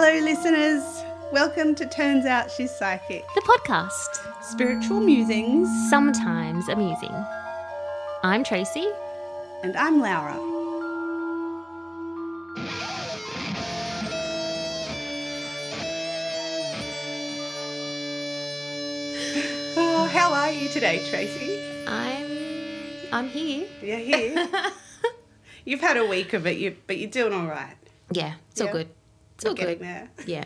Hello, listeners. Welcome to Turns Out She's Psychic. The podcast, Spiritual musings, sometimes amusing. I'm Tracy. and I'm Laura. Oh, how are you today, Tracy? I'm I'm here. You're here. You've had a week of it, you, but you're doing all right. Yeah, it's all Yeah. good. It's all good. there. Yeah.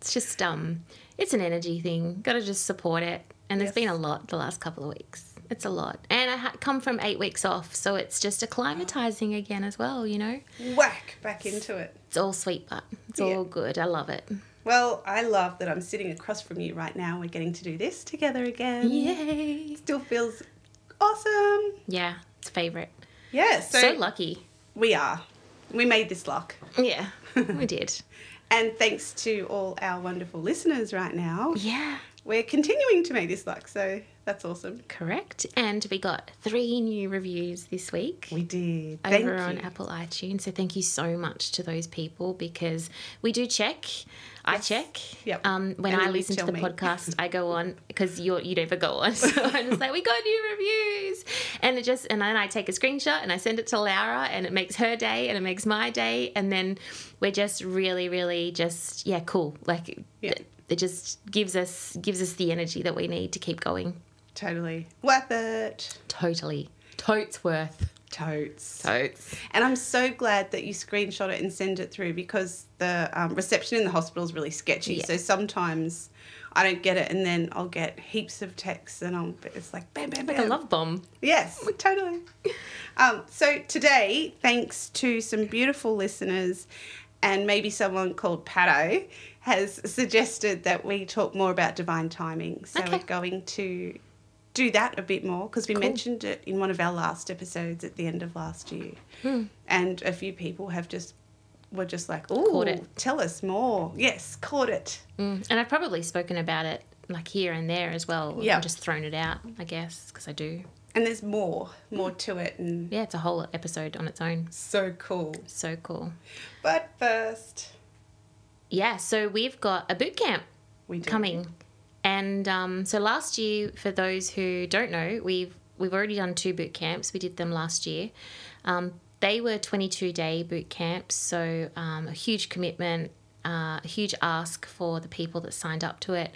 It's just um it's an energy thing. Got to just support it. And there's Yes. been a lot the last couple of weeks. It's a lot. And I ha- come from 8 weeks off, so it's just acclimatizing again as well, you know. Whack back into it. It's all sweet but it's Yeah. all good. I love it. Well, I love that I'm sitting across from you right now. We're getting to do this together again. Yay. Still feels awesome. Yeah, it's favorite. Yeah, So, so, lucky. we are. We made this luck. Yeah. we did. And thanks to all our wonderful listeners right now, Yeah. We're continuing to make this luck. So that's awesome. Correct. And we got three new reviews this week. We did. Thank over on you. Apple iTunes. So thank you so much to those people because we do check. I Yes. check. Yep. Um, when And I listen to the me. podcast, I go on because you you never go on. So I'm just like, we got new reviews, and it just and then I take a screenshot and I send it to Laura, and it makes her day and it makes my day, and then we're just really, really just yeah, cool. Like Yeah. It, it just gives us gives us the energy that we need to keep going. Totally. Worth it. Totally, totes worth. Totes. Totes. And I'm so glad that you screenshot it and send it through because the um, reception in the hospital is really sketchy. Yeah. So sometimes I don't get it and then I'll get heaps of texts and I'll, it's like bam, bam, bam. Like a love bomb. Yes, totally. Um, so today, thanks to some beautiful listeners and maybe someone called Pato, has suggested that we talk more about divine timing. So Okay. we're going to do that a bit more because we mentioned it in one of our last episodes at the end of last year. Hmm. And a few people have just were just like, "Oh, tell us more." Yes, caught it. Mm. And I've probably spoken about it like here and there as well. Yeah. Just thrown it out, I guess, because I do. And there's more, more to it, and Yeah, it's a whole episode on its own. so cool. So cool. But first, Yeah, so we've got a boot camp coming. And um, so last year, for those who don't know, we've we've already done two boot camps. We did them last year. Um, they were 22 day boot camps, so um, a huge commitment, uh, a huge ask for the people that signed up to it.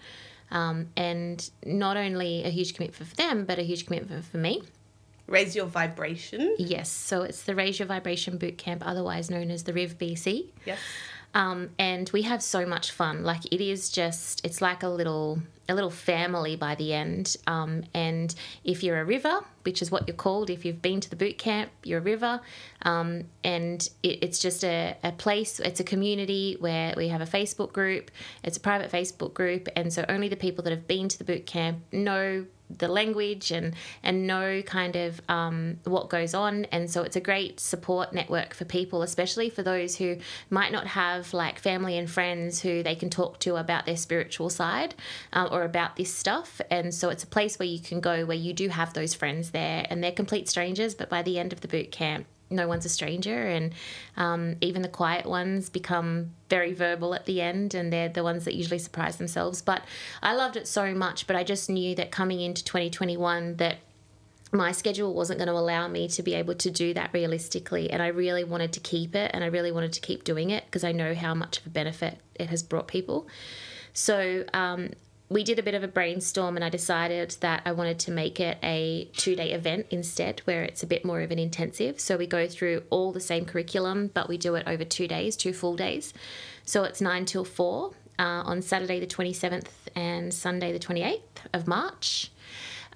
Um, and not only a huge commitment for them, but a huge commitment for me. raise your vibration. Yes, so it's the Raise Your Vibration Boot Camp, otherwise known as the RIV BC. Yes. Um, and we have so much fun. Like it is just, it's like a little, a little family by the end. Um, and if you're a river, which is what you're called, if you've been to the boot camp, you're a river. Um, and it, it's just a, a place, it's a community where we have a Facebook group. It's a private Facebook group, and so only the people that have been to the boot camp know the language and and know kind of um, what goes on. And so it's a great support network for people especially for those who might not have like family and friends who they can talk to about their spiritual side um, or about this stuff. And so it's a place where you can go where you do have those friends there and they're complete strangers but by the end of the boot camp no one's a stranger and um, even the quiet ones become very verbal at the end and they're the ones that usually surprise themselves. But i loved it so much but i just knew that coming into 2021 that my schedule wasn't going to allow me to be able to do that realistically and i really wanted to keep it and i really wanted to keep doing it because i know how much of a benefit it has brought people. So um, we did a bit of a brainstorm and I decided that I wanted to make it a two day event instead, where it's a bit more of an intensive. So we go through all the same curriculum, but we do it over two days, two full days. So it's nine till four uh, on Saturday the 27th and Sunday the 28th of March.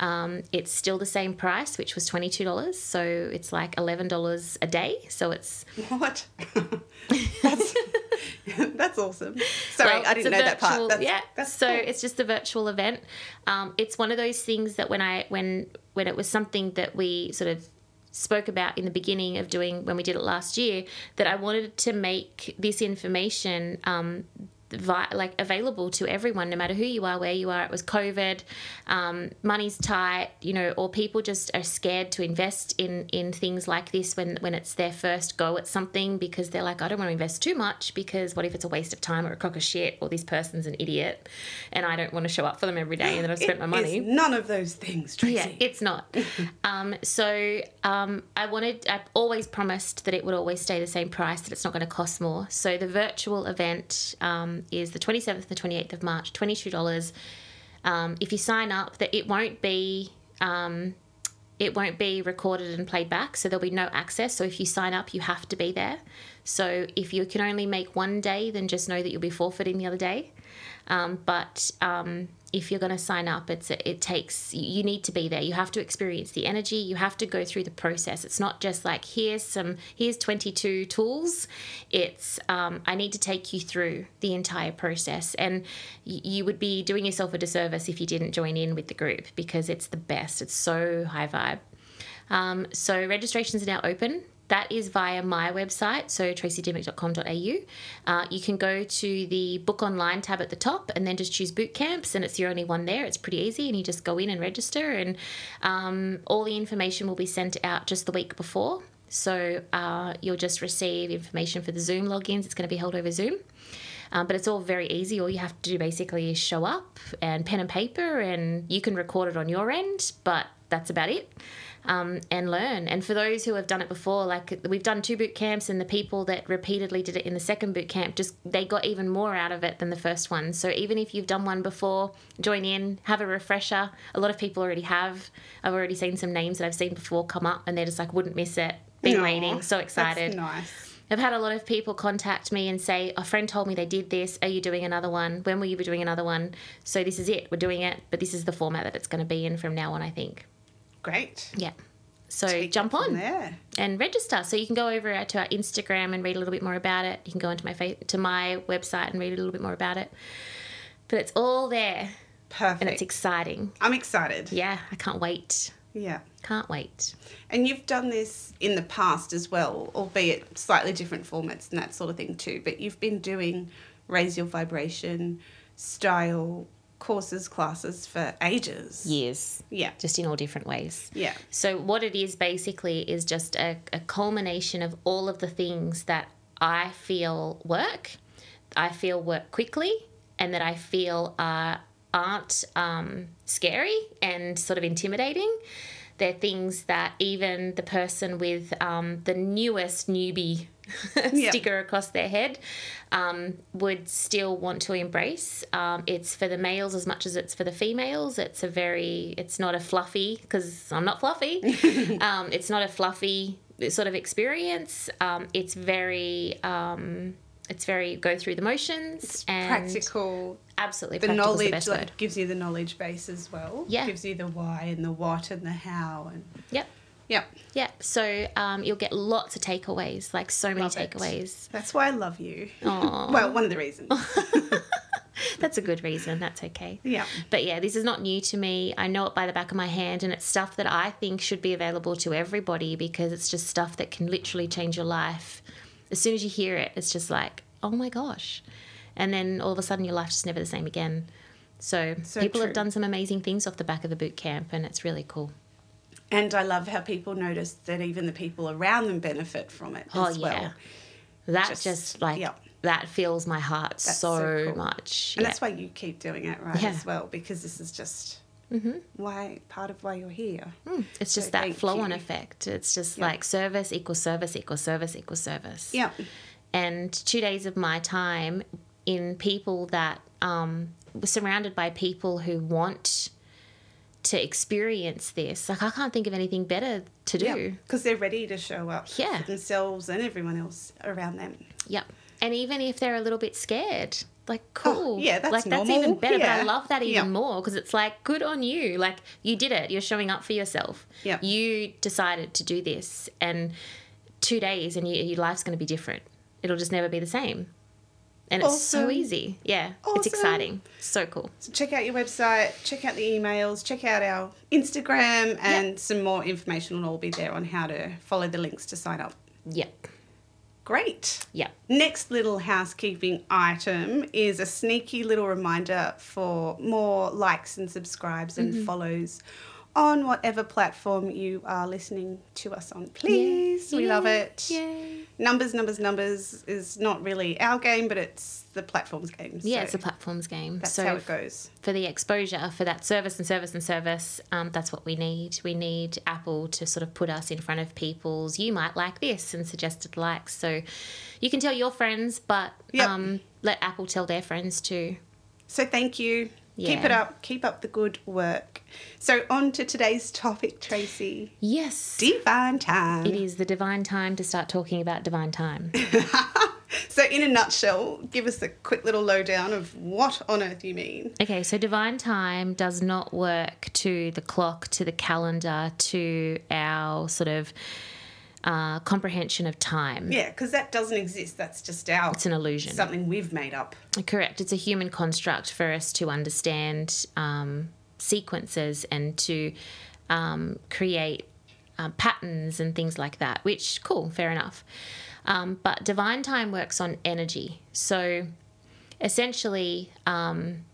Um, it's still the same price, which was $22. So it's like $11 a day. So it's What? that's, that's awesome. Sorry, Well, I didn't know that part. That's, yeah. That's so cool. it's just a virtual event. Um, it's one of those things that when I when when it was something that we sort of spoke about in the beginning of doing when we did it last year that I wanted to make this information um, vi- like available to everyone, no matter who you are, where you are. It was COVID, um, money's tight, you know, or people just are scared to invest in in things like this when when it's their first go at something because they're like, I don't want to invest too much because what if it's a waste of time or a crock of shit or this person's an idiot, and I don't want to show up for them every day and then I've spent It my money. none of those things, Tracy. Yeah, it's not. um, so um, I wanted, I always promised that it would always stay the same price, that it's not going to cost more. So the virtual event um, is the 27th to 28th of March, $22. Um, if you sign up, that it won't be. Um, it won't be recorded and played back, so there'll be no access. So if you sign up, you have to be there. So if you can only make one day, then just know that you'll be forfeiting the other day. Um, but um, if you're going to sign up, it's it takes you need to be there. You have to experience the energy. You have to go through the process. It's not just like here's some here's 22 tools. It's um, I need to take you through the entire process, and you would be doing yourself a disservice if you didn't join in with the group because it's the best. It's so high vibe. Um, so registrations are now open. That is via my website, so tracydimmick.com.au. Uh, you can go to the book online tab at the top and then just choose boot camps, and it's the only one there. It's pretty easy, and you just go in and register, and um, all the information will be sent out just the week before. So uh, you'll just receive information for the Zoom logins. It's going to be held over Zoom. Um, but it's all very easy. All you have to do basically is show up and pen and paper, and you can record it on your end, but that's about it. Um, and learn. And for those who have done it before, like we've done two boot camps, and the people that repeatedly did it in the second boot camp just they got even more out of it than the first one. So even if you've done one before, join in, have a refresher. A lot of people already have. I've already seen some names that I've seen before come up, and they're just like, wouldn't miss it. Been Aw, waiting, so excited. That's nice. I've had a lot of people contact me and say, a friend told me they did this. Are you doing another one? When will you be doing another one? So this is it. We're doing it, but this is the format that it's going to be in from now on, I think. Great. Yeah. So Take jump on there. and register. So you can go over to our Instagram and read a little bit more about it. You can go into my fa- to my website and read a little bit more about it. But it's all there Perfect. and it's exciting. I'm excited. Yeah, I can't wait. Yeah. Can't wait. And you've done this in the past as well, albeit slightly different formats and that sort of thing too. But you've been doing raise your vibration style courses, classes for ages. Years. Yeah. Just in all different ways. Yeah. So what it is basically is just a, a culmination of all of the things that I feel work, I feel work quickly, and that I feel are aren't um, scary and sort of intimidating. They're things that even the person with um, the newest newbie Yeah. sticker across their head um, would still want to embrace. Um, it's for the males as much as it's for the females. It's a very, it's not a fluffy, because I'm not fluffy. um, it's not a fluffy sort of experience. Um, it's very, um, it's very go through the motions and Practical. absolutely The the knowledge best like, gives you the knowledge base as well. Yeah. Gives you the why and the what and the how and Yep. Yeah. Yeah, so um, you'll get lots of takeaways, like so many Love it. takeaways. That's why I love you. Aw. well, one of the reasons. That's a good reason. That's okay. yeah. But yeah, this is not new to me. I know it by the back of my hand, and it's stuff that I think should be available to everybody because it's just stuff that can literally change your life. As soon as you hear it, it's just like, oh my gosh. And then all of a sudden, your life's just never the same again. So, So people true. have done some amazing things off the back of the boot camp, and it's really cool. And I love how people notice that even the people around them benefit from it Oh, as well. yeah. That Just- just, like, yeah. that fills my heart That's so, so cool. much. And Yeah. that's why you keep doing it, right, Yeah. as well, because this is just Mhm. why part of why you're here. Mm, It's just So that thank flow on effect. It's just like service equals service equals service equals service. Yeah. And two days of my time in people that um, were surrounded by people who want to experience this. Like, I can't think of anything better to do. Because they're ready to show up Yeah. for themselves and everyone else around them. Yep. And even if they're a little bit scared, like oh, cool. Oh, yeah, that's like that's even better. But I love that even Yeah. more because it's like good on you. Like you did it. You're showing up for yourself. Yeah. You decided to do this, and two days, and you, your life's going to be different. It'll just never be the same. And it's so easy. Yeah, Awesome. it's exciting. So cool. So check out your website, check out the emails, check out our Instagram, and some more information will all be there on how to follow the links to sign up. Yep. Great. Yeah. Next little housekeeping item is a sneaky little reminder for more likes and subscribes and Mm-hmm. follows on whatever platform you are listening to us on. Please, we love it. Yay. Numbers, numbers, numbers is not really our game, but it's the platform's game. Yeah, it's a platforms game. that's so how it goes. for the exposure for that service and service and service, um, that's what we need. We need Apple to sort of put us in front of people's. You might like this and suggested likes, so you can tell your friends, but Yep. um, let Apple tell their friends too. So thank you. Keep it up. Keep up the good work. So on to today's topic, Tracy. Yes, Divine time. it is the divine time to start talking about divine time. So in a nutshell, give us a quick little lowdown of what on earth you mean. Okay, so divine time does not work to the clock, to the calendar, to our sort of uh, comprehension of time. Yeah, because that doesn't exist. That's just our It's an illusion. something we've made up. Correct. It's a human construct for us to understand um, sequences and to um, create um, patterns and things like that, which, cool, fair enough. Um, but divine time works on energy. So essentially, um,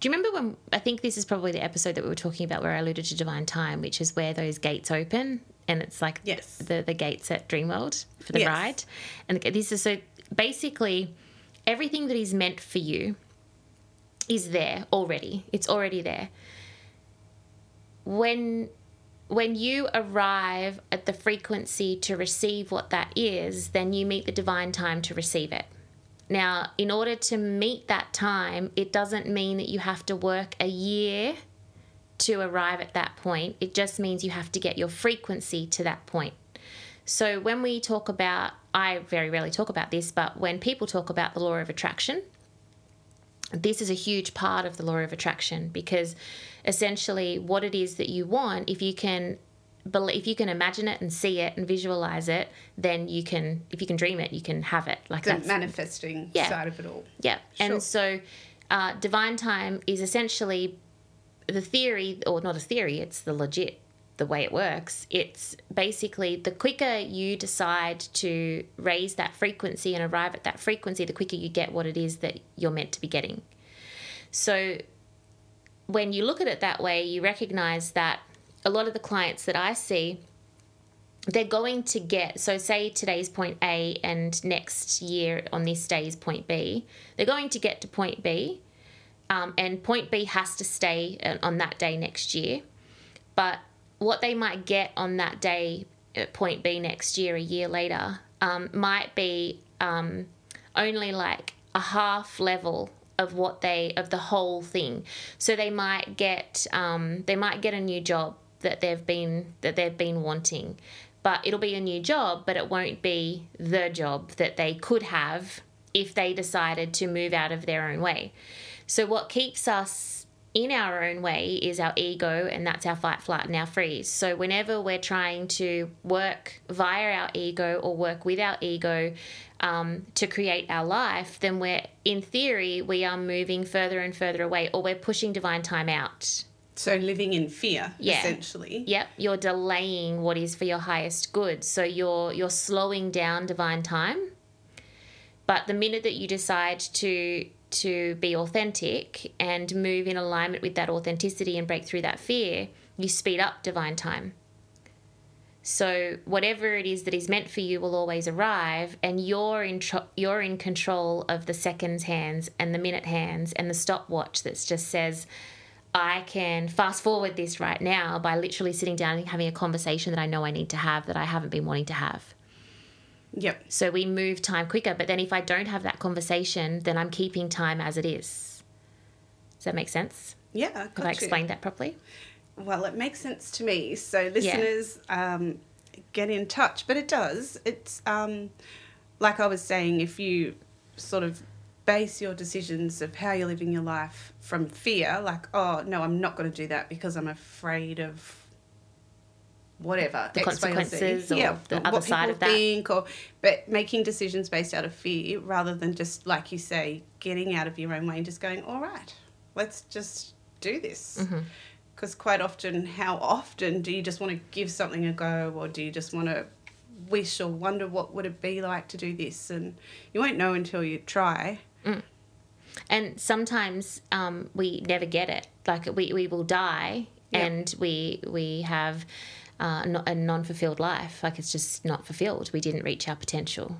do you remember when I think this is probably the episode that we were talking about where I alluded to divine time, which is where those gates open and it's like Yes. the, the gates at Dreamworld for the Yes. ride. And this is so basically everything that is meant for you is there already. It's already there. When when you arrive at the frequency to receive what that is, then you meet the divine time to receive it. Now, in order to meet that time, it doesn't mean that you have to work a year to arrive at that point. It just means you have to get your frequency to that point. So, when we talk about, I very rarely talk about this, but when people talk about the law of attraction, this is a huge part of the law of attraction because essentially what it is that you want if you can if you can imagine it and see it and visualize it then you can if you can dream it you can have it like The manifesting Yeah. side of it all. yeah Sure. and so uh, divine time is essentially the theory or not a theory it's the legit the way it works. It's basically the quicker you decide to raise that frequency and arrive at that frequency the quicker you get what it is that you're meant to be getting. So when you look at it that way you recognize that a lot of the clients that i see they're going to get so say today's point a and next year on this day is point b they're going to get to point b um, and point b has to stay uh, on that day next year. But what they might get on that day at point b next year a year later um, might be um, only like a half level of what they of the whole thing. So they might get um, they might get a new job that they've been that they've been wanting. But it'll be a new job but it won't be the job that they could have if they decided to move out of their own way so what keeps us in our own way is our ego, and that's our fight, flight, and our freeze. So, whenever we're trying to work via our ego or work with our ego um, to create our life, then we're, in theory, we are moving further and further away, or we're pushing divine time out. So living in fear, Yeah. essentially. Yep, you're delaying what is for your highest good. So you're you're slowing down divine time. But the minute that you decide to to be authentic and move in alignment with that authenticity and break through that fear, you speed up divine time. So whatever it is that is meant for you will always arrive, and you're in you're in control of the seconds hands and the minute hands and the stopwatch that just says, I can fast forward this right now by literally sitting down and having a conversation that I know I need to have that I haven't been wanting to have. Yep. So we move time quicker. But then if I don't have that conversation, then I'm keeping time as it is. Does that make sense? Yeah. Have I explained that properly? Well, it makes sense to me. So listeners, um, get in touch. But it does. It's um, like I was saying, if you sort of base your decisions of how you're living your life from fear, like, oh no, I'm not going to do that because I'm afraid of whatever The X, Y, or Z. consequences or yeah, the other side of that. think, or but making decisions based out of fear rather than just like you say, getting out of your own way and just going, all right, let's just do this. Mm-hmm. Because quite often, how often do you just want to give something a go, or do you just want to wish or wonder what would it be like to do this, and you won't know until you try. and sometimes um, we never get it like we, we will die Yeah. and we we have uh, a non-fulfilled life like it's just not fulfilled we didn't reach our potential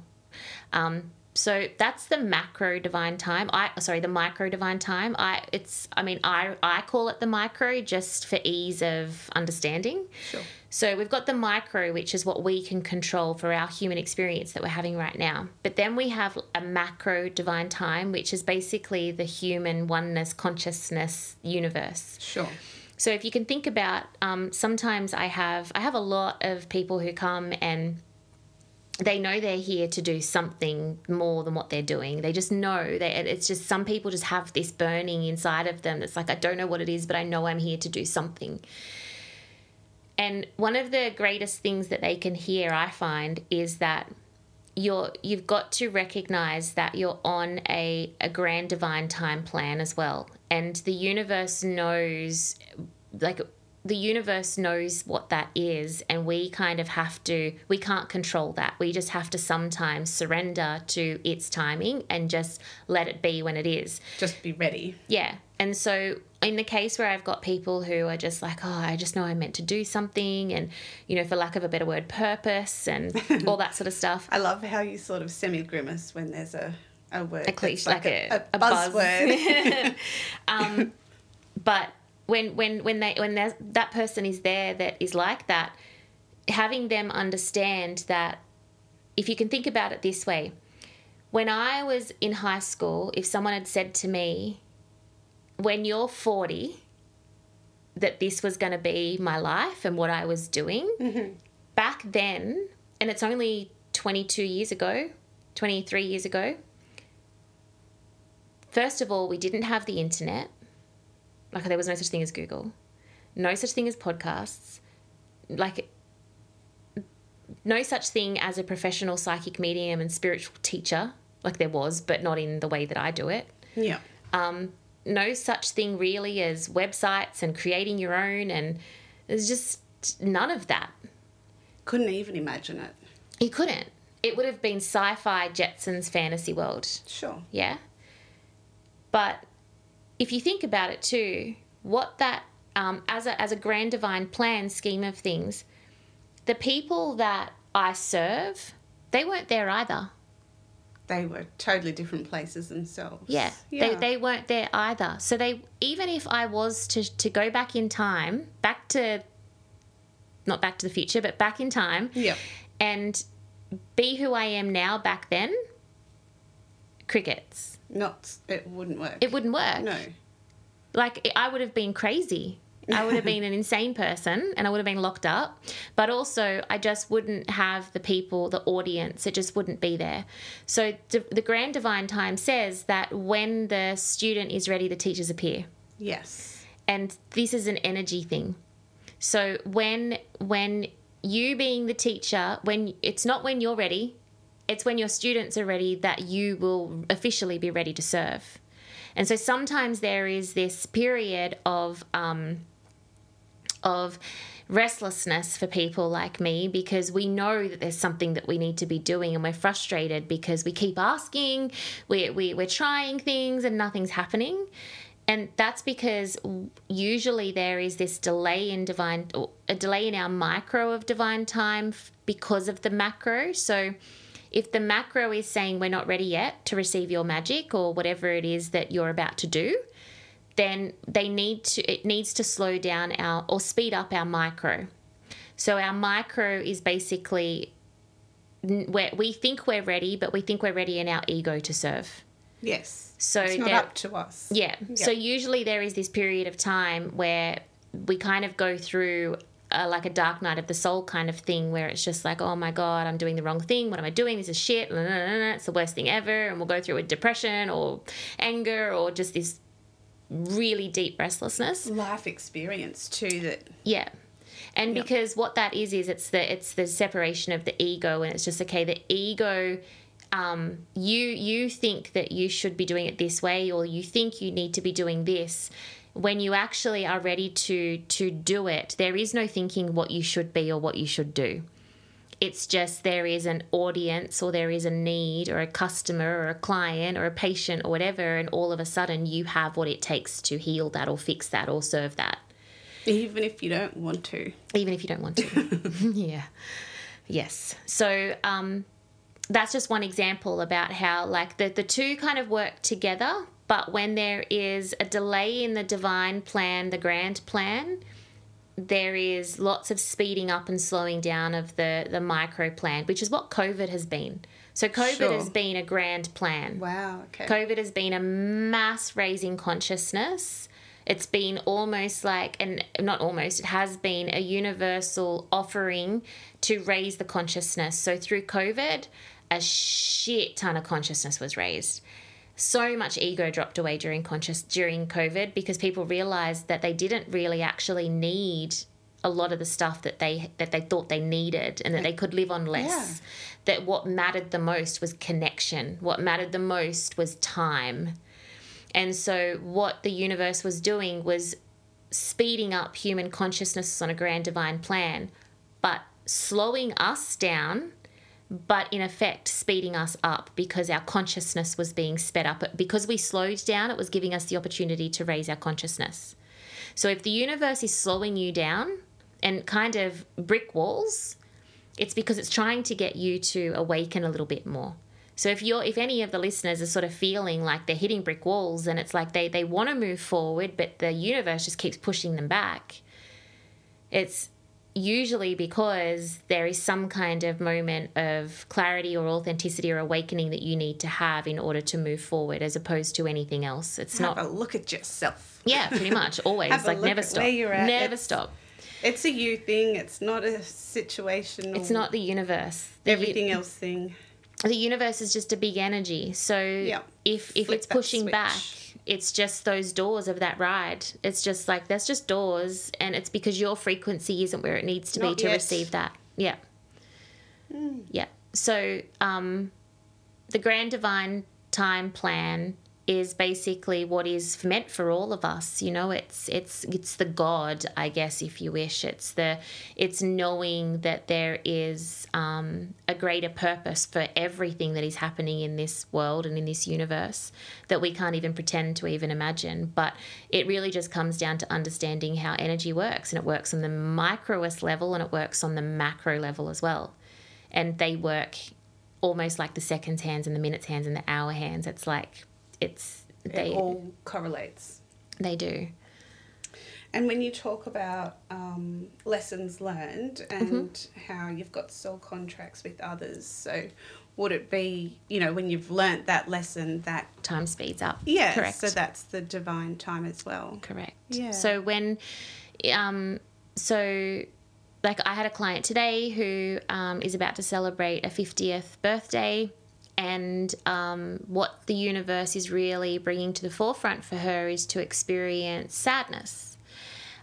um, so that's the macro divine time i sorry the micro divine time i it's i mean i i call it the micro just for ease of understanding Sure. so we've got the micro, which is what we can control for our human experience that we're having right now. But then we have a macro divine time, which is basically the human oneness, consciousness universe. Sure. So if you can think about, um, sometimes I have I have a lot of people who come and they know they're here to do something more than what they're doing. They just know that it's just some people just have this burning inside of them. It's like I don't know what it is, but I know I'm here to do something. And one of the greatest things that they can hear, I find, is that you're you've got to recognize that you're on a, a grand divine time plan as well. And the universe knows like the universe knows what that is and we kind of have to we can't control that we just have to sometimes surrender to its timing and just let it be when it is Just be ready. yeah. And so in the case where I've got people who are just like, oh, I just know I'm meant to do something and, you know, for lack of a better word, purpose and all that sort of stuff. I love how you sort of semi grimace when there's a, a word. A cliche, like a, a, buzz. buzzword. um, but when when when they when that person is there that is like that, having them understand that if you can think about it this way, when I was in high school, if someone had said to me, "When you're 40," that this was going to be my life and what I was doing, back then, and it's only 22 years ago, 23 years ago. First of all, we didn't have the internet. Like there was no such thing as Google, no such thing as podcasts, like no such thing as a professional psychic medium and spiritual teacher. Like there was, but not in the way that I do it. yeah. Um, no such thing really as websites and creating your own, and there's just none of that. Couldn't even imagine it. You couldn't. It would have been sci-fi Jetsons fantasy world. Sure. Yeah. But if you think about it too, what that um, as a as a grand divine plan scheme of things, the people that I serve, they weren't there either. They were totally different places themselves. Yeah, Yeah. They, they weren't there either. So they even if I was to to go back in time, back to not back to the future, but back in time, yeah. and be who I am now back then, crickets. Not, it wouldn't work. It wouldn't work. no. like I would have been crazy. I would have been an insane person and I would have been locked up. But also, I just wouldn't have the people, the audience, it just wouldn't be there. So, the Grand Divine Time says that when the student is ready, the teachers appear. Yes. And this is an energy thing. So, when, when you being the teacher, when it's not when you're ready, it's when your students are ready that you will officially be ready to serve. And so sometimes there is this period of um, of restlessness for people like me because we know that there's something that we need to be doing and we're frustrated because we keep asking, we, we, we're trying things and nothing's happening. And that's because usually there is this delay in divine, a delay in our micro of divine time because of the macro. So if the macro is saying we're not ready yet to receive your magic or whatever it is that you're about to do, then they need to it needs to slow down our or speed up our micro. So our micro is basically where we think we're ready, but we think we're ready in our ego to serve. Yes. So it's not up to us. Yeah. So usually there is this period of time where we kind of go through uh, like a dark night of the soul kind of thing where it's just like, oh my God, I'm doing the wrong thing. What am I doing? This is shit. It's the worst thing ever. And we'll go through a depression or anger or just this really deep restlessness. Life experience too that Yeah. And because what that is is it's the it's the separation of the ego and it's just okay the ego um, you you think that you should be doing it this way or you think you need to be doing this when you actually are ready to to do it there is no thinking what you should be or what you should do It's just there is an audience or there is a need or a customer or a client or a patient or whatever, and all of a sudden you have what it takes to heal that or fix that or serve that. Even if you don't want to. Even if you don't want to. yeah. Yes. So um, that's just one example about how, like, the, the two kind of work together, but when there is a delay in the divine plan, the grand plan, there is lots of speeding up and slowing down of the, the micro plan, which is what COVID has been. So, COVID Sure. has been a grand plan. Wow, okay. COVID has been a mass raising consciousness. It's been almost like, and not almost, it has been a universal offering to raise the consciousness. So through COVID, a shit ton of consciousness was raised. So much ego dropped away during conscious during COVID because people realized that they didn't really actually need a lot of the stuff that they that they thought they needed and that they could live on less. That what mattered the most was connection. What mattered the most was time. And so, what the universe was doing was speeding up human consciousness on a grand divine plan, but slowing us down, but in effect, speeding us up because our consciousness was being sped up. Because we slowed down, it was giving us the opportunity to raise our consciousness. So, if the universe is slowing you down and kind of brick walls, it's because it's trying to get you to awaken a little bit more. So if you're if any of the listeners are sort of feeling like they're hitting brick walls and it's like they they want to move forward but the universe just keeps pushing them back, it's usually because there is some kind of moment of clarity or authenticity or awakening that you need to have in order to move forward as opposed to anything else. It's Have not a look at yourself. yeah, pretty much always like never stop. where you're at. Never It's- stop. It's a you thing. It's not a situation. It's not the universe. The u- everything else thing. the universe is just a big energy. So Yeah. if if Flip it's pushing back, it's just those doors of that ride. It's just like that's just doors, and it's because your frequency isn't where it needs to be Not to yet. receive that. Yeah. Yeah. So um, the grand divine time plan is basically what is meant for all of us you know? It's it's it's the god i guess if you wish. It's the it's knowing that there is um, a greater purpose for everything that is happening in this world and in this universe that we can't even pretend to even imagine. But it really just comes down to understanding how energy works and it works on the microest level and it works on the macro level as well. And they work almost like the seconds hands and the minutes hands and the hour hands. It's like it's they it all correlates. they do And when you talk about um, lessons learned Mm-hmm. and how you've got soul contracts with others, so would it be, you know, when you've learnt that lesson that, time speeds up yeah, correct so that's the divine time as well. correct Yeah. so when um so like i had a client today who um, is about to celebrate a 50th birthday and um, what the universe is really bringing to the forefront for her is to experience sadness.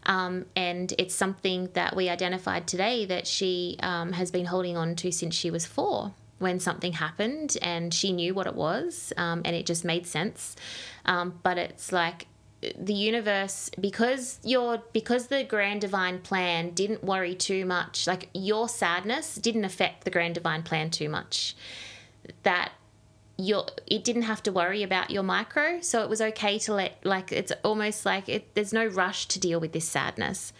Um, and it's something that we identified today that she um, has been holding on to since she was four when something happened and she knew what it was um, and it just made sense. Um, but it's like the universe because your because the grand divine plan didn't worry too much like your sadness didn't affect the grand divine plan too much that your it didn't have to worry about your micro. So it was okay to let like it's almost like it there's no rush to deal with this sadness.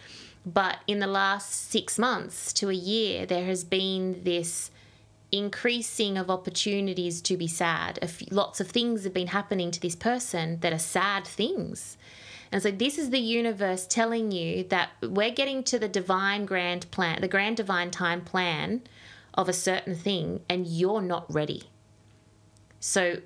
But in the last 6 months to a year there has been this increasing of opportunities to be sad. Few, lots of things have been happening to this person that are sad things. And so this is the universe telling you that we're getting to the divine grand plan the grand divine time plan of a certain thing and you're not ready so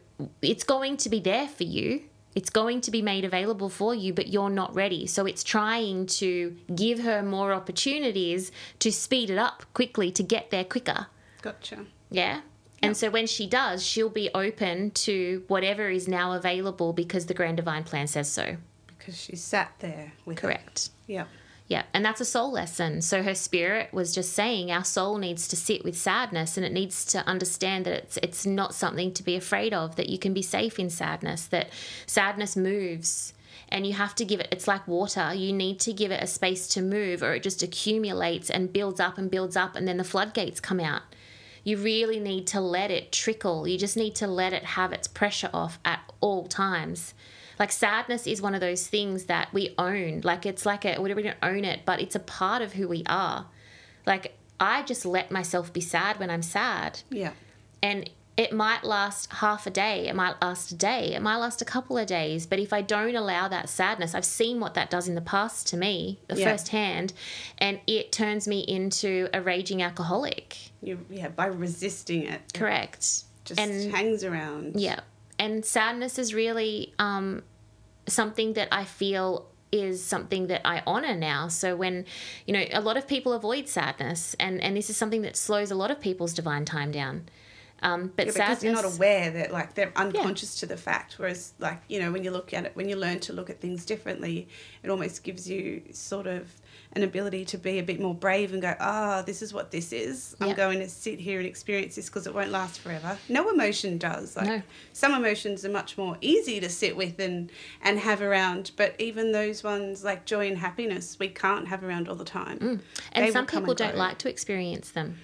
it's going to be there for you. It's going to be made available for you, but you're not ready. So it's trying to give her more opportunities to speed it up quickly to get there quicker. Gotcha. Yeah. And so when she does, she'll be open to whatever is now available because the Grand Divine Plan says so. Because she sat there with it. Correct. Yeah. And that's a soul lesson. So her spirit was just saying our soul needs to sit with sadness and it needs to understand that it's it's not something to be afraid of, that you can be safe in sadness, that sadness moves and you have to give it it's like water you need to give it a space to move or it just accumulates and builds up and builds up and then the floodgates come out you really need to let it trickle you just need to let it have its pressure off at all times like sadness is one of those things that we own like it's like a we don't own it but it's a part of who we are like i just let myself be sad when i'm sad Yeah. and it might last half a day, it might last a day, it might last a couple of days. But if I don't allow that sadness, I've seen what that does in the past to me, the Yeah. firsthand, and it turns me into a raging alcoholic. You, yeah, by resisting it, it Correct. just and hangs around. yeah, and sadness is really um, something that I feel is something that I honor now. So when, you know, a lot of people avoid sadness, and and this is something that slows a lot of people's divine time down. Um, but Yeah, sadness, because you're not aware that like they're unconscious to the fact. Whereas like you know when you look at it, when you learn to look at things differently, it almost gives you sort of an ability to be a bit more brave and go, ah, this is what this is. I'm Yep. going to sit here and experience this because it won't last forever. No emotion does. Like No. some emotions are much more easy to sit with and and have around, but even those ones like joy and happiness, we can't have around all the time. and They some people and don't go. like to experience them.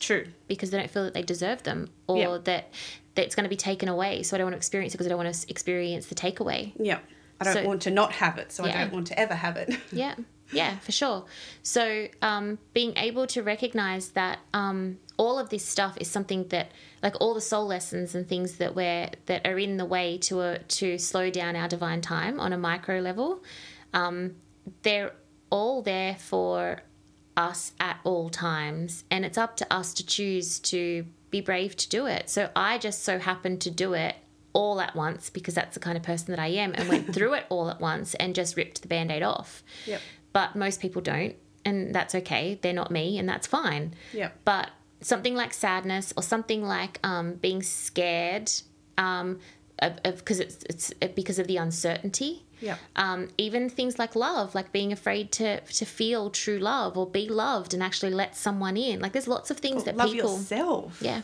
True. because they don't feel that they deserve them or Yeah. that that it's going to be taken away. So I don't want to experience it because I don't want to experience the takeaway. Yeah. I don't So- want to not have it, so I don't want to ever have it. Yeah, yeah, for sure. So um, being able to recognize that um, all of this stuff is something that, like all the soul lessons and things that we're that are in the way to uh, to slow down our divine time on a micro level, um, they're all there for us at all times and it's up to us to choose to be brave to do it so i just so happened to do it all at once because that's the kind of person that i am and went through it all at once and just ripped the band-aid off Yep. But most people don't and that's okay they're not me and that's fine Yep. but something like sadness or something like um, being scared um, of because it's, it's because of the uncertainty Yep. um, even things like love, like being afraid to to feel true love or be loved and actually let someone in. Like there's lots of things that Love people, yourself. yeah,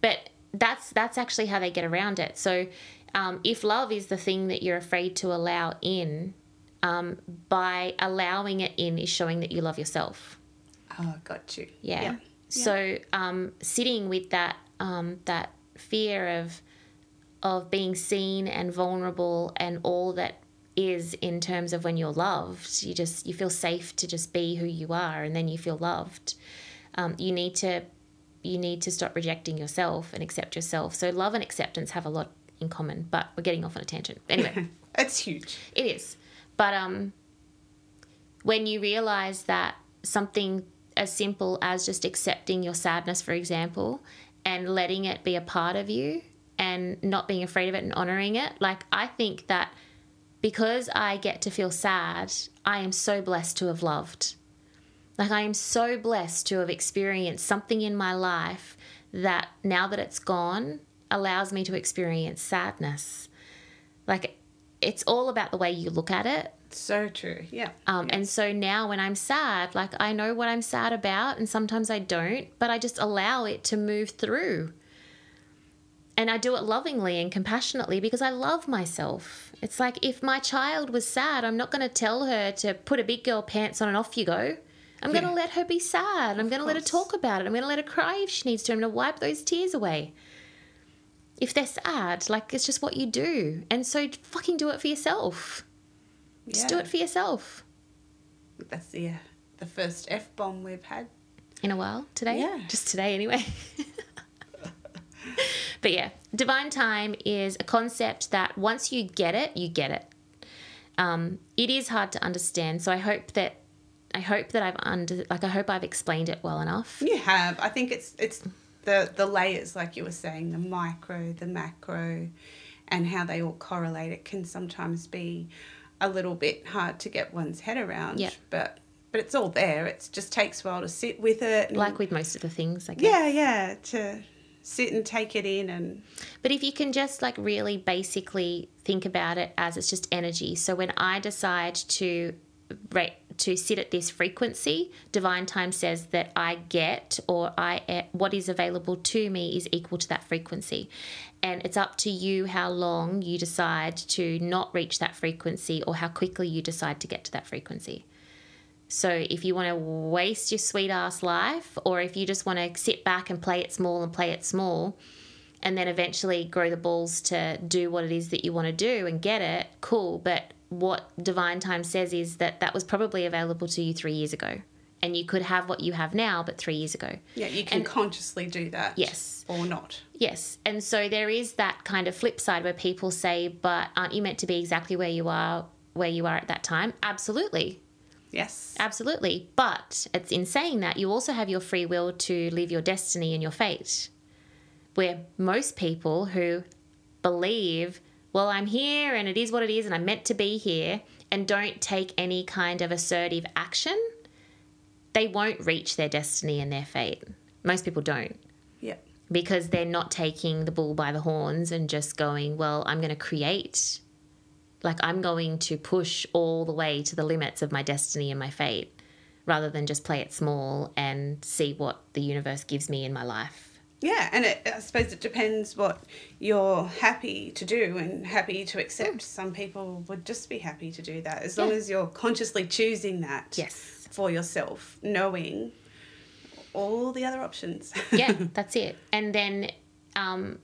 but that's that's actually how they get around it. So um, if love is the thing that you're afraid to allow in, um, by allowing it in is showing that you love yourself. Oh, got you. Yeah. Yeah. So um, sitting with that um, that fear of of being seen and vulnerable and all that is in terms of when you're loved, you just you feel safe to just be who you are, and then you feel loved. Um, you need to you need to stop rejecting yourself and accept yourself. So love and acceptance have a lot in common, but we're getting off on a tangent. Anyway. It's huge. It is. But um, when you realize that something as simple as just accepting your sadness, for example, and letting it be a part of you and not being afraid of it and honoring it, like I think that because I get to feel sad, I am so blessed to have loved. Like I am so blessed to have experienced something in my life that now that it's gone allows me to experience sadness. Like it's all about the way you look at it. So true. Yeah. Um, And so now when I'm sad, like I know what I'm sad about, and sometimes I don't, but I just allow it to move through. And I do it lovingly and compassionately because I love myself. It's like if my child was sad, I'm not going to tell her to put a big girl pants on and off you go. I'm going to let her be sad. I'm going to let her talk about it. I'm going to let her cry if she needs to. I'm going to wipe those tears away. If they're sad, like it's just what you do. And so fucking do it for yourself. Yeah. Just do it for yourself. That's the uh, the first f bomb we've had. in a while today. Yeah. Just today, anyway. but yeah, divine time is a concept that once you get it, you get it. Um, it is hard to understand, so I hope that I hope that I've under like I hope I've explained it well enough. You have. I think it's it's the the layers, like you were saying, the micro, the macro, and how they all correlate. It can sometimes be a little bit hard to get one's head around. Yeah. But but it's all there. It just takes a while to sit with it. And, Like with most of the things, I guess. yeah, yeah, to sit and take it in and But if you can just like really basically think about it as it's just energy. So when I decide to rate to sit at this frequency. Divine time says that I get or I eh, what is available to me is equal to that frequency. And it's up to you how long you decide to not reach that frequency or how quickly you decide to get to that frequency. So if you want to waste your sweet ass life or if you just want to sit back and play it small and play it small, and then eventually grow the balls to do what it is that you want to do and get it, cool. But what Divine Time says is that that was probably available to you three years ago. And you could have what you have now, but three years ago. Yeah, you can And- consciously do that. Yes. Or not. Yes. And so there is that kind of flip side where people say, but aren't you meant to be exactly where you are, where you are at that time? Absolutely. Yes. Absolutely. But it's in saying that you also have your free will to live your destiny and your fate. Where most people who believe, well, I'm here and it is what it is and I'm meant to be here, and don't take any kind of assertive action, they won't reach their destiny and their fate. Most people don't Yep. because they're not taking the bull by the horns and just going, well, I'm going to create. Like, I'm going to push all the way to the limits of my destiny and my fate rather than just play it small and see what the universe gives me in my life. Yeah, and it, I suppose it depends what you're happy to do and happy to accept. Some people would just be happy to do that as long as you're consciously choosing that Yes. for yourself, knowing all the other options. Yeah, that's it. And then um,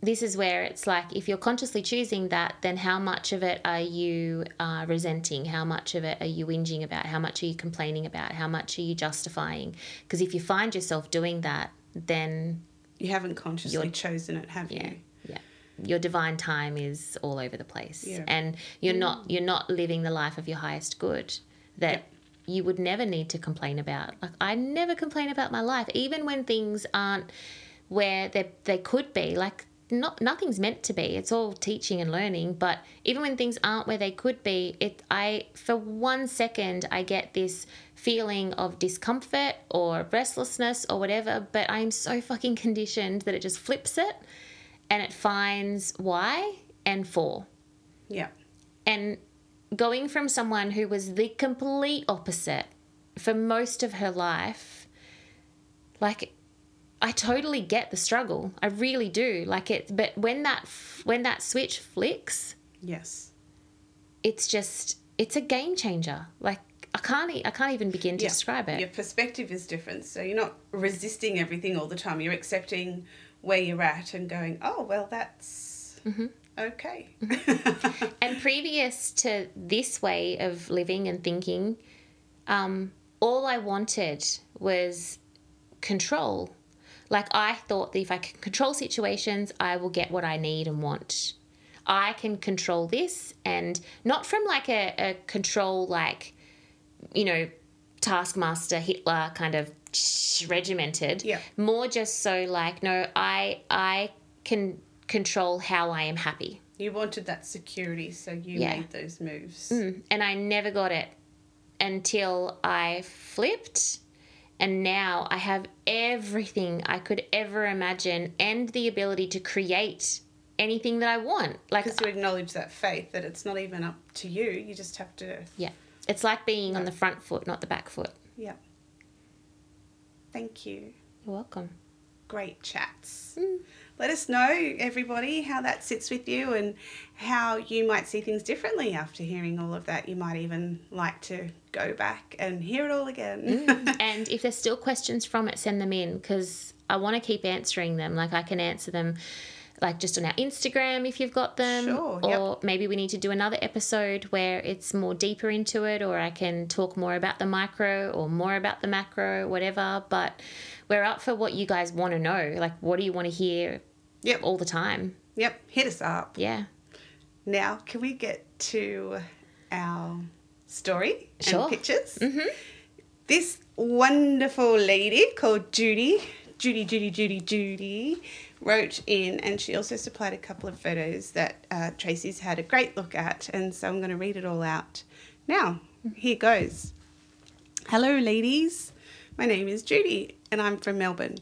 this is where it's like if you're consciously choosing that, then how much of it are you uh, resenting? How much of it are you whinging about? How much are you complaining about? How much are you justifying? Because if you find yourself doing that, then you haven't consciously You're- chosen it, have yeah, you? yeah, your divine time is all over the place, Yeah. and you're not you're not living the life of your highest good that you would never need to complain about. Like I never complain about my life, even when things aren't where they they could be. Like not nothing's meant to be. It's all teaching and learning. But even when things aren't where they could be, it I for one second I get this feeling of discomfort or restlessness or whatever. But I'm so fucking conditioned that it just flips it, and it finds why and for Yeah. and going from someone who was the complete opposite for most of her life like i totally get the struggle i really do like it but when that when that switch flicks Yes. it's just it's a game changer like i can't i can't even begin to Yeah. describe it Your perspective is different. So you're not resisting everything all the time. You're accepting where you're at and going, oh, well, that's Mm-hmm. okay. And previous to this way of living and thinking, um, all I wanted was control. Like I thought that if I can control situations, I will get what I need and want. I can control this, and not from like a, a control, like, you know, Taskmaster, Hitler kind of regimented. Yeah. More just so like, no, I I can control how I am happy. you wanted that security, so you Yeah. made those moves. Mm, and I never got it until I flipped. And now I have everything I could ever imagine and the ability to create anything that I want. Like, Because you acknowledge that faith that it's not even up to you. You just have to, yeah, it's like being on the front foot, not the back foot. yeah. Thank you. You're welcome. Great chats. Mm. Let us know, everybody, how that sits with you and how you might see things differently after hearing all of that. You might even like to go back and hear it all again. Mm. and if there's still questions from it, send them in because I want to keep answering them. Like I can answer them, like just on our Instagram if you've got them, Sure, or yep. maybe we need to do another episode where it's more deeper into it, or I can talk more about the micro or more about the macro, whatever. But we're up for what you guys want to know. Like, what do you want to hear yep. all the time? Yep. Hit us up. Yeah, Now, can we get to our story Sure. and pictures? Mm-hmm. This wonderful lady called Judy, Judy, Judy, Judy, Judy, wrote in, and she also supplied a couple of photos that uh, Tracy's had a great look at, and so I'm going to read it all out. Now, here goes. Hello, ladies. My name is Judy, and I'm from Melbourne.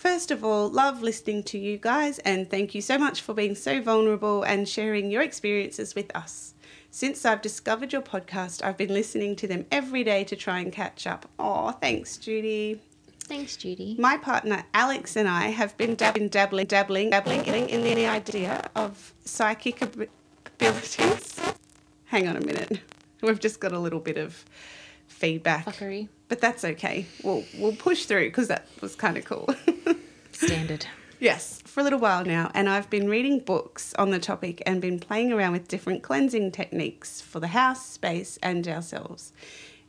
First of all, love listening to you guys, and thank you so much for being so vulnerable and sharing your experiences with us. Since I've discovered your podcast, I've been listening to them every day to try and catch up. Oh, thanks, Judy. Thanks, Judy. My partner Alex and I have been dabbling, dabbling, dabbling, dabbling in the idea of psychic abilities. Hang on a minute. We've just got a little bit of feedback. Fuckery. But that's okay. We'll we'll push through because that was kind of cool. Standard. yes, for a little while now, and I've been reading books on the topic and been playing around with different cleansing techniques for the house, space, and ourselves.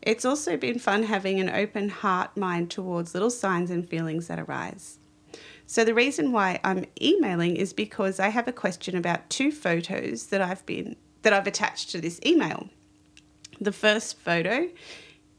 It's also been fun having an open heart mind towards little signs and feelings that arise. So the reason why I'm emailing is because I have a question about two photos that I've been that I've attached to this email. The first photo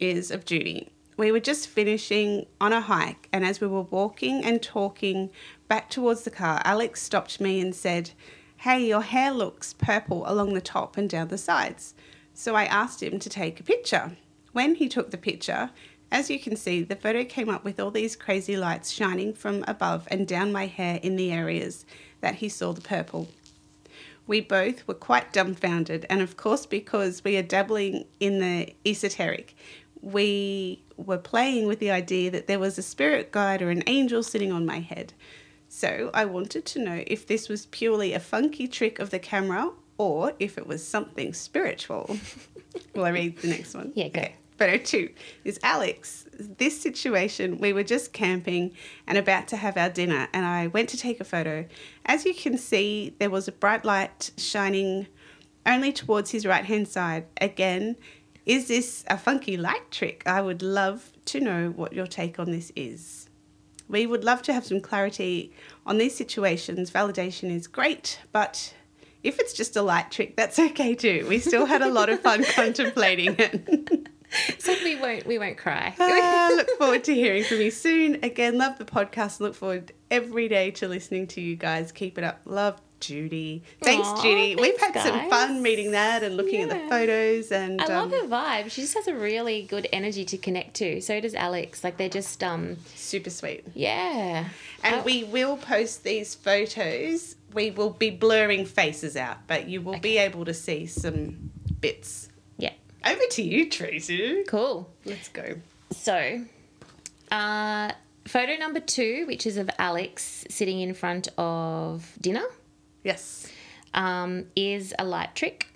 is of Judy. We were just finishing on a hike, and as we were walking and talking back towards the car, Alex stopped me and said, Hey, your hair looks purple along the top and down the sides. So I asked him to take a picture. When he took the picture, as you can see, the photo came up with all these crazy lights shining from above and down my hair in the areas that he saw the purple. We both were quite dumbfounded, and of course, because we are dabbling in the esoteric, we were playing with the idea that there was a spirit guide or an angel sitting on my head. So I wanted to know if this was purely a funky trick of the camera or if it was something spiritual. Will I read the next one? Yeah, go. Okay. Photo two is Alex. This situation, we were just camping and about to have our dinner, and I went to take a photo. As you can see, there was a bright light shining only towards his right hand side. Again, is this a funky light trick? I would love to know what your take on this is. We would love to have some clarity on these situations. Validation is great, but if it's just a light trick, that's okay too. We still had a lot of fun contemplating it. So we won't we won't cry. Ah, look forward to hearing from you soon. Again, love the podcast. Look forward every day to listening to you guys. Keep it up. Love Judy. Thanks, Aw, Judy. We've had thanks, some fun meeting that and looking at the photos and I love um, her vibe. She just has a really good energy to connect to. So does Alex. Like they're just um super sweet. yeah. And Oh, we will post these photos. We will be blurring faces out, but you will be able to see some bits. yeah. Over to you, Tracy. Cool. Let's go. So, uh, photo number two, which is of Alex sitting in front of dinner, Yes. um, is a light trick.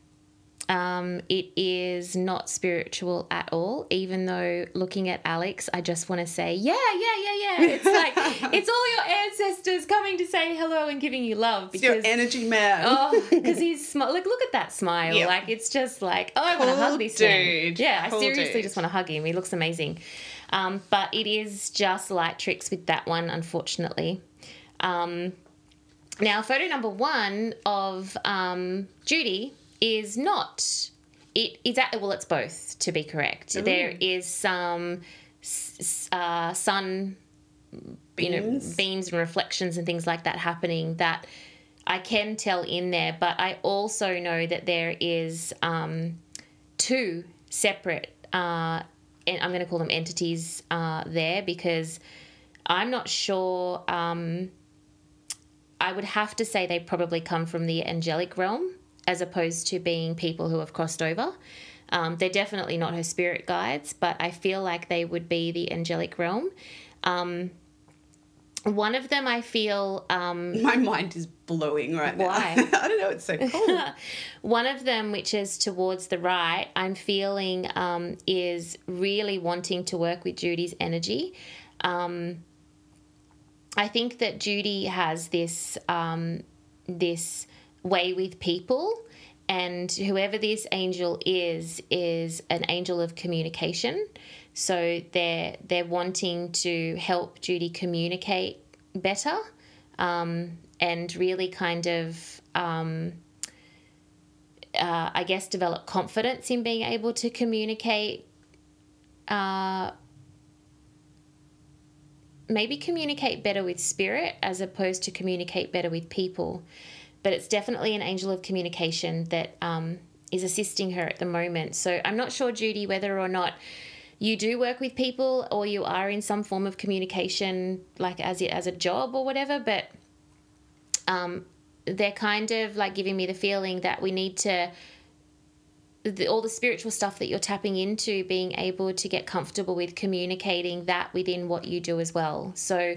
Um, it is not spiritual at all, even though looking at Alex, I just want to say, yeah, yeah, yeah, yeah. It's like, it's all your ancestors coming to say hello and giving you love. It's your Because, energy man. oh, because he's smart. Like, look at that smile. Yeah. Like, it's just like, oh, I want to hug this man. dude. Yeah, I seriously dude. just want to hug him. He looks amazing. Um, but it is just light tricks with that one, unfortunately. Um, now, photo number one of um, Judy is not. It is at well, it's both to be correct. There is some uh, sun, you know, Beams. beams and reflections and things like that happening that I can tell in there. But I also know that there is um, two separate, uh, and I'm going to call them entities uh, there because I'm not sure. Um, I would have to say they probably come from the angelic realm as opposed to being people who have crossed over. Um, they're definitely not her spirit guides, but I feel like they would be the angelic realm. Um, one of them I feel um, My mind is blowing right now. Why? I don't know. It's so cool. One of them, which is towards the right, I'm feeling um, is really wanting to work with Judy's energy. Um, I think that Judy has this um, this way with people, and whoever this angel is is an angel of communication. So they're they're wanting to help Judy communicate better, um, and really kind of. Um, uh, I guess, develop confidence in being able to communicate. Uh, maybe communicate better with spirit as opposed to communicate better with people. But it's definitely an angel of communication that um, is assisting her at the moment. So I'm not sure, Judy, whether or not you do work with people or you are in some form of communication, like as a, as a job or whatever. But um, they're kind of like giving me the feeling that we need to the, all the spiritual stuff that you're tapping into, being able to get comfortable with communicating that within what you do as well. So,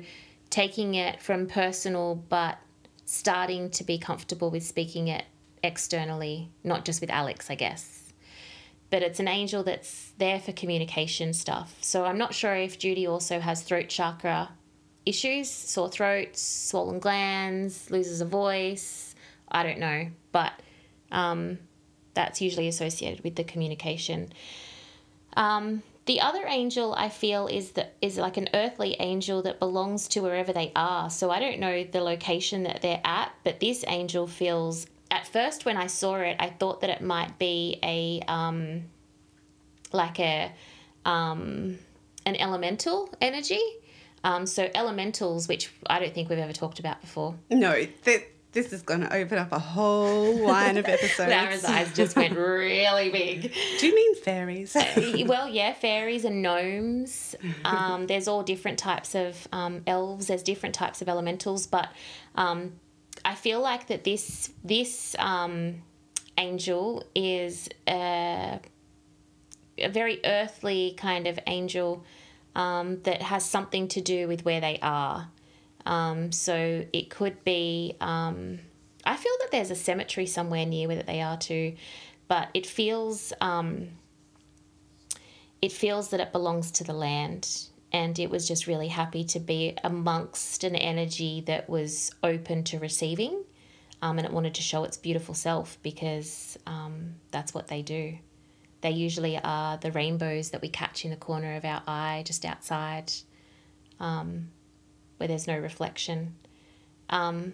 taking it from personal, but starting to be comfortable with speaking it externally, not just with Alex, I guess. But it's an angel that's there for communication stuff. So, I'm not sure if Judy also has throat chakra issues, sore throats, swollen glands, loses a voice. I don't know. But, um, that's usually associated with the communication. Um, the other angel I feel is that is like an earthly angel that belongs to wherever they are. So I don't know the location that they're at, but this angel feels. At first, when I saw it, I thought that it might be a um, like a um, an elemental energy. Um, so elementals, which I don't think we've ever talked about before. No, that this is going to open up a whole line of episodes. Lara's eyes just went really big. Do you mean fairies? well, yeah, fairies and gnomes. Um, there's all different types of um, elves. There's different types of elementals, but um, I feel like that this this um, angel is a, a very earthly kind of angel um, that has something to do with where they are. Um, so it could be. Um, I feel that there's a cemetery somewhere near where they are too, but it feels. Um, it feels that it belongs to the land, and it was just really happy to be amongst an energy that was open to receiving, um, and it wanted to show its beautiful self because um, that's what they do. They usually are the rainbows that we catch in the corner of our eye, just outside. Um, where there's no reflection. Um,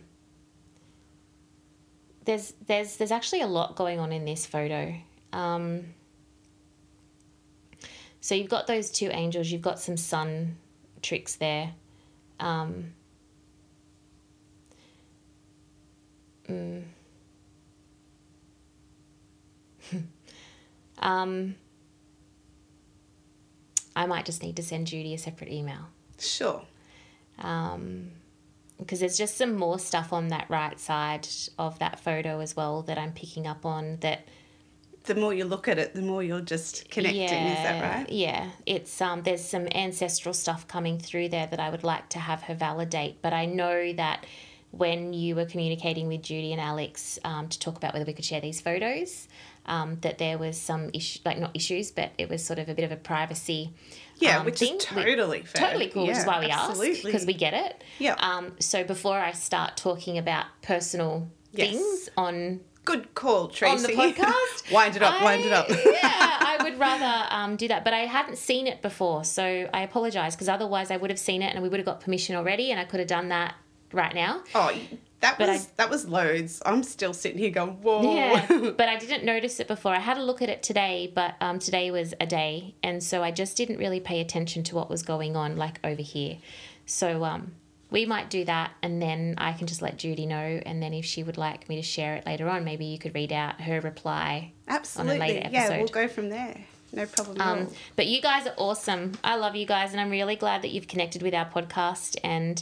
there's there's there's actually a lot going on in this photo. Um, so you've got those two angels. You've got some sun tricks there. Um, mm. um, I might just need to send Judy a separate email. Sure um, because there's just some more stuff on that right side of that photo as well that I'm picking up on that the more you look at it the more you're just connecting yeah, is that right? yeah. It's um there's some ancestral stuff coming through there that I would like to have her validate but I know that when you were communicating with Judy and Alex um, to talk about whether we could share these photos um, that there was some issue like not issues but it was sort of a bit of a privacy yeah, um, which is totally we, Totally cool, yeah, which is why we absolutely. ask because we get it. Yeah. Um, so before I start talking about personal yes. things on good call, Tracy. On the podcast, wind it up, I, wind it up. yeah, I would rather um, do that, but I hadn't seen it before, so I apologise because otherwise I would have seen it and we would have got permission already, and I could have done that right now. Oh, that but was I, that was loads. I'm still sitting here going, whoa. Yeah, but I didn't notice it before. I had a look at it today, but um, today was a day, and so I just didn't really pay attention to what was going on, like over here. So um, we might do that, and then I can just let Judy know, and then if she would like me to share it later on, maybe you could read out her reply. Absolutely. On a later episode. Yeah, we'll go from there. No problem um, But you guys are awesome. I love you guys, and I'm really glad that you've connected with our podcast and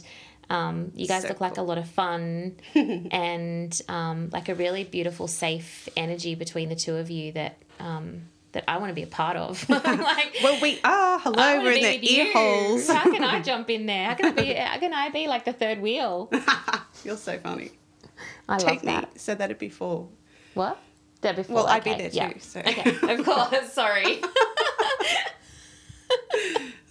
um, you guys so look like a lot of fun and um, like a really beautiful, safe energy between the two of you that um, that I want to be a part of. like, well, we are. Hello, we're in the ear holes. How can I jump in there? How can I be? How can I be like the third wheel? You're so funny. I Take love that. Me, so that'd be four. What? That'd before. Well, okay. I'd be there too. Yeah. So. Okay, of course. Sorry.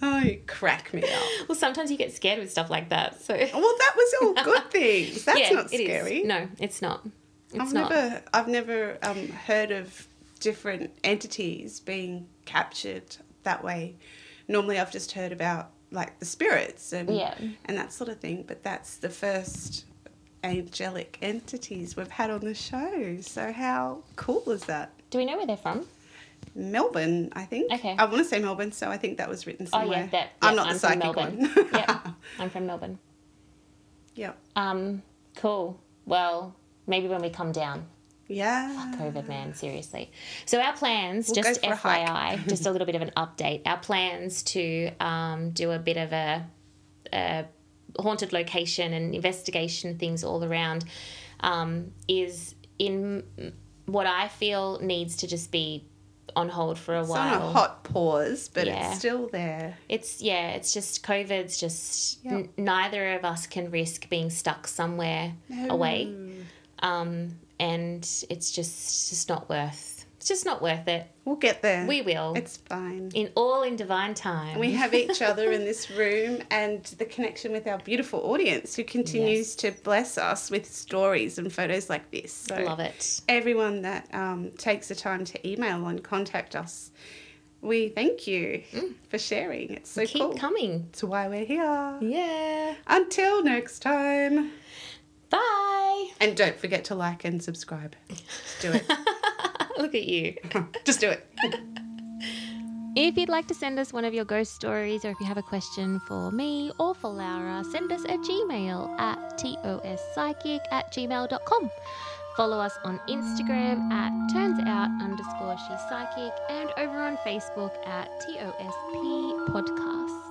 Oh, you crack me up. Well, sometimes you get scared with stuff like that. So. Well, that was all good things. That's yeah, not scary. No, it's not. It's I've not. never, I've never um, heard of different entities being captured that way. Normally, I've just heard about like the spirits and yeah. and that sort of thing. But that's the first angelic entities we've had on the show. So how cool is that? Do we know where they're from? Melbourne, I think. Okay. I want to say Melbourne, so I think that was written somewhere. Oh yeah, that. Yeah, I'm not I'm the psychic one. yeah, I'm from Melbourne. Yep. Um. Cool. Well, maybe when we come down. Yeah. Fuck COVID, man. Seriously. So our plans, we'll just FYI, just a little bit of an update. Our plans to um, do a bit of a, a haunted location and investigation things all around um, is in what I feel needs to just be on hold for a It's while. on a hot pause, but Yeah. it's still there. It's yeah, it's just COVID's just Yep. n- neither of us can risk being stuck somewhere away, um, and it's just just not worth. It's just not worth it. We'll get there. We will It's fine. in all in divine time. We have each other in this room and the connection with our beautiful audience who continues to bless us with stories and photos like this. So love it. everyone that um, takes the time to email and contact us, we thank you for sharing. It's so Mm. Keep cool. coming. It's why we're here. Yeah. Until next time. Bye. And don't forget to like and subscribe. Do it. Look at you. Just do it. If you'd like to send us one of your ghost stories or if you have a question for me or for Laura, send us a Gmail at tospsychic at gmail.com. Follow us on Instagram at turnsout underscore she's psychic and over on Facebook at TOSP podcast.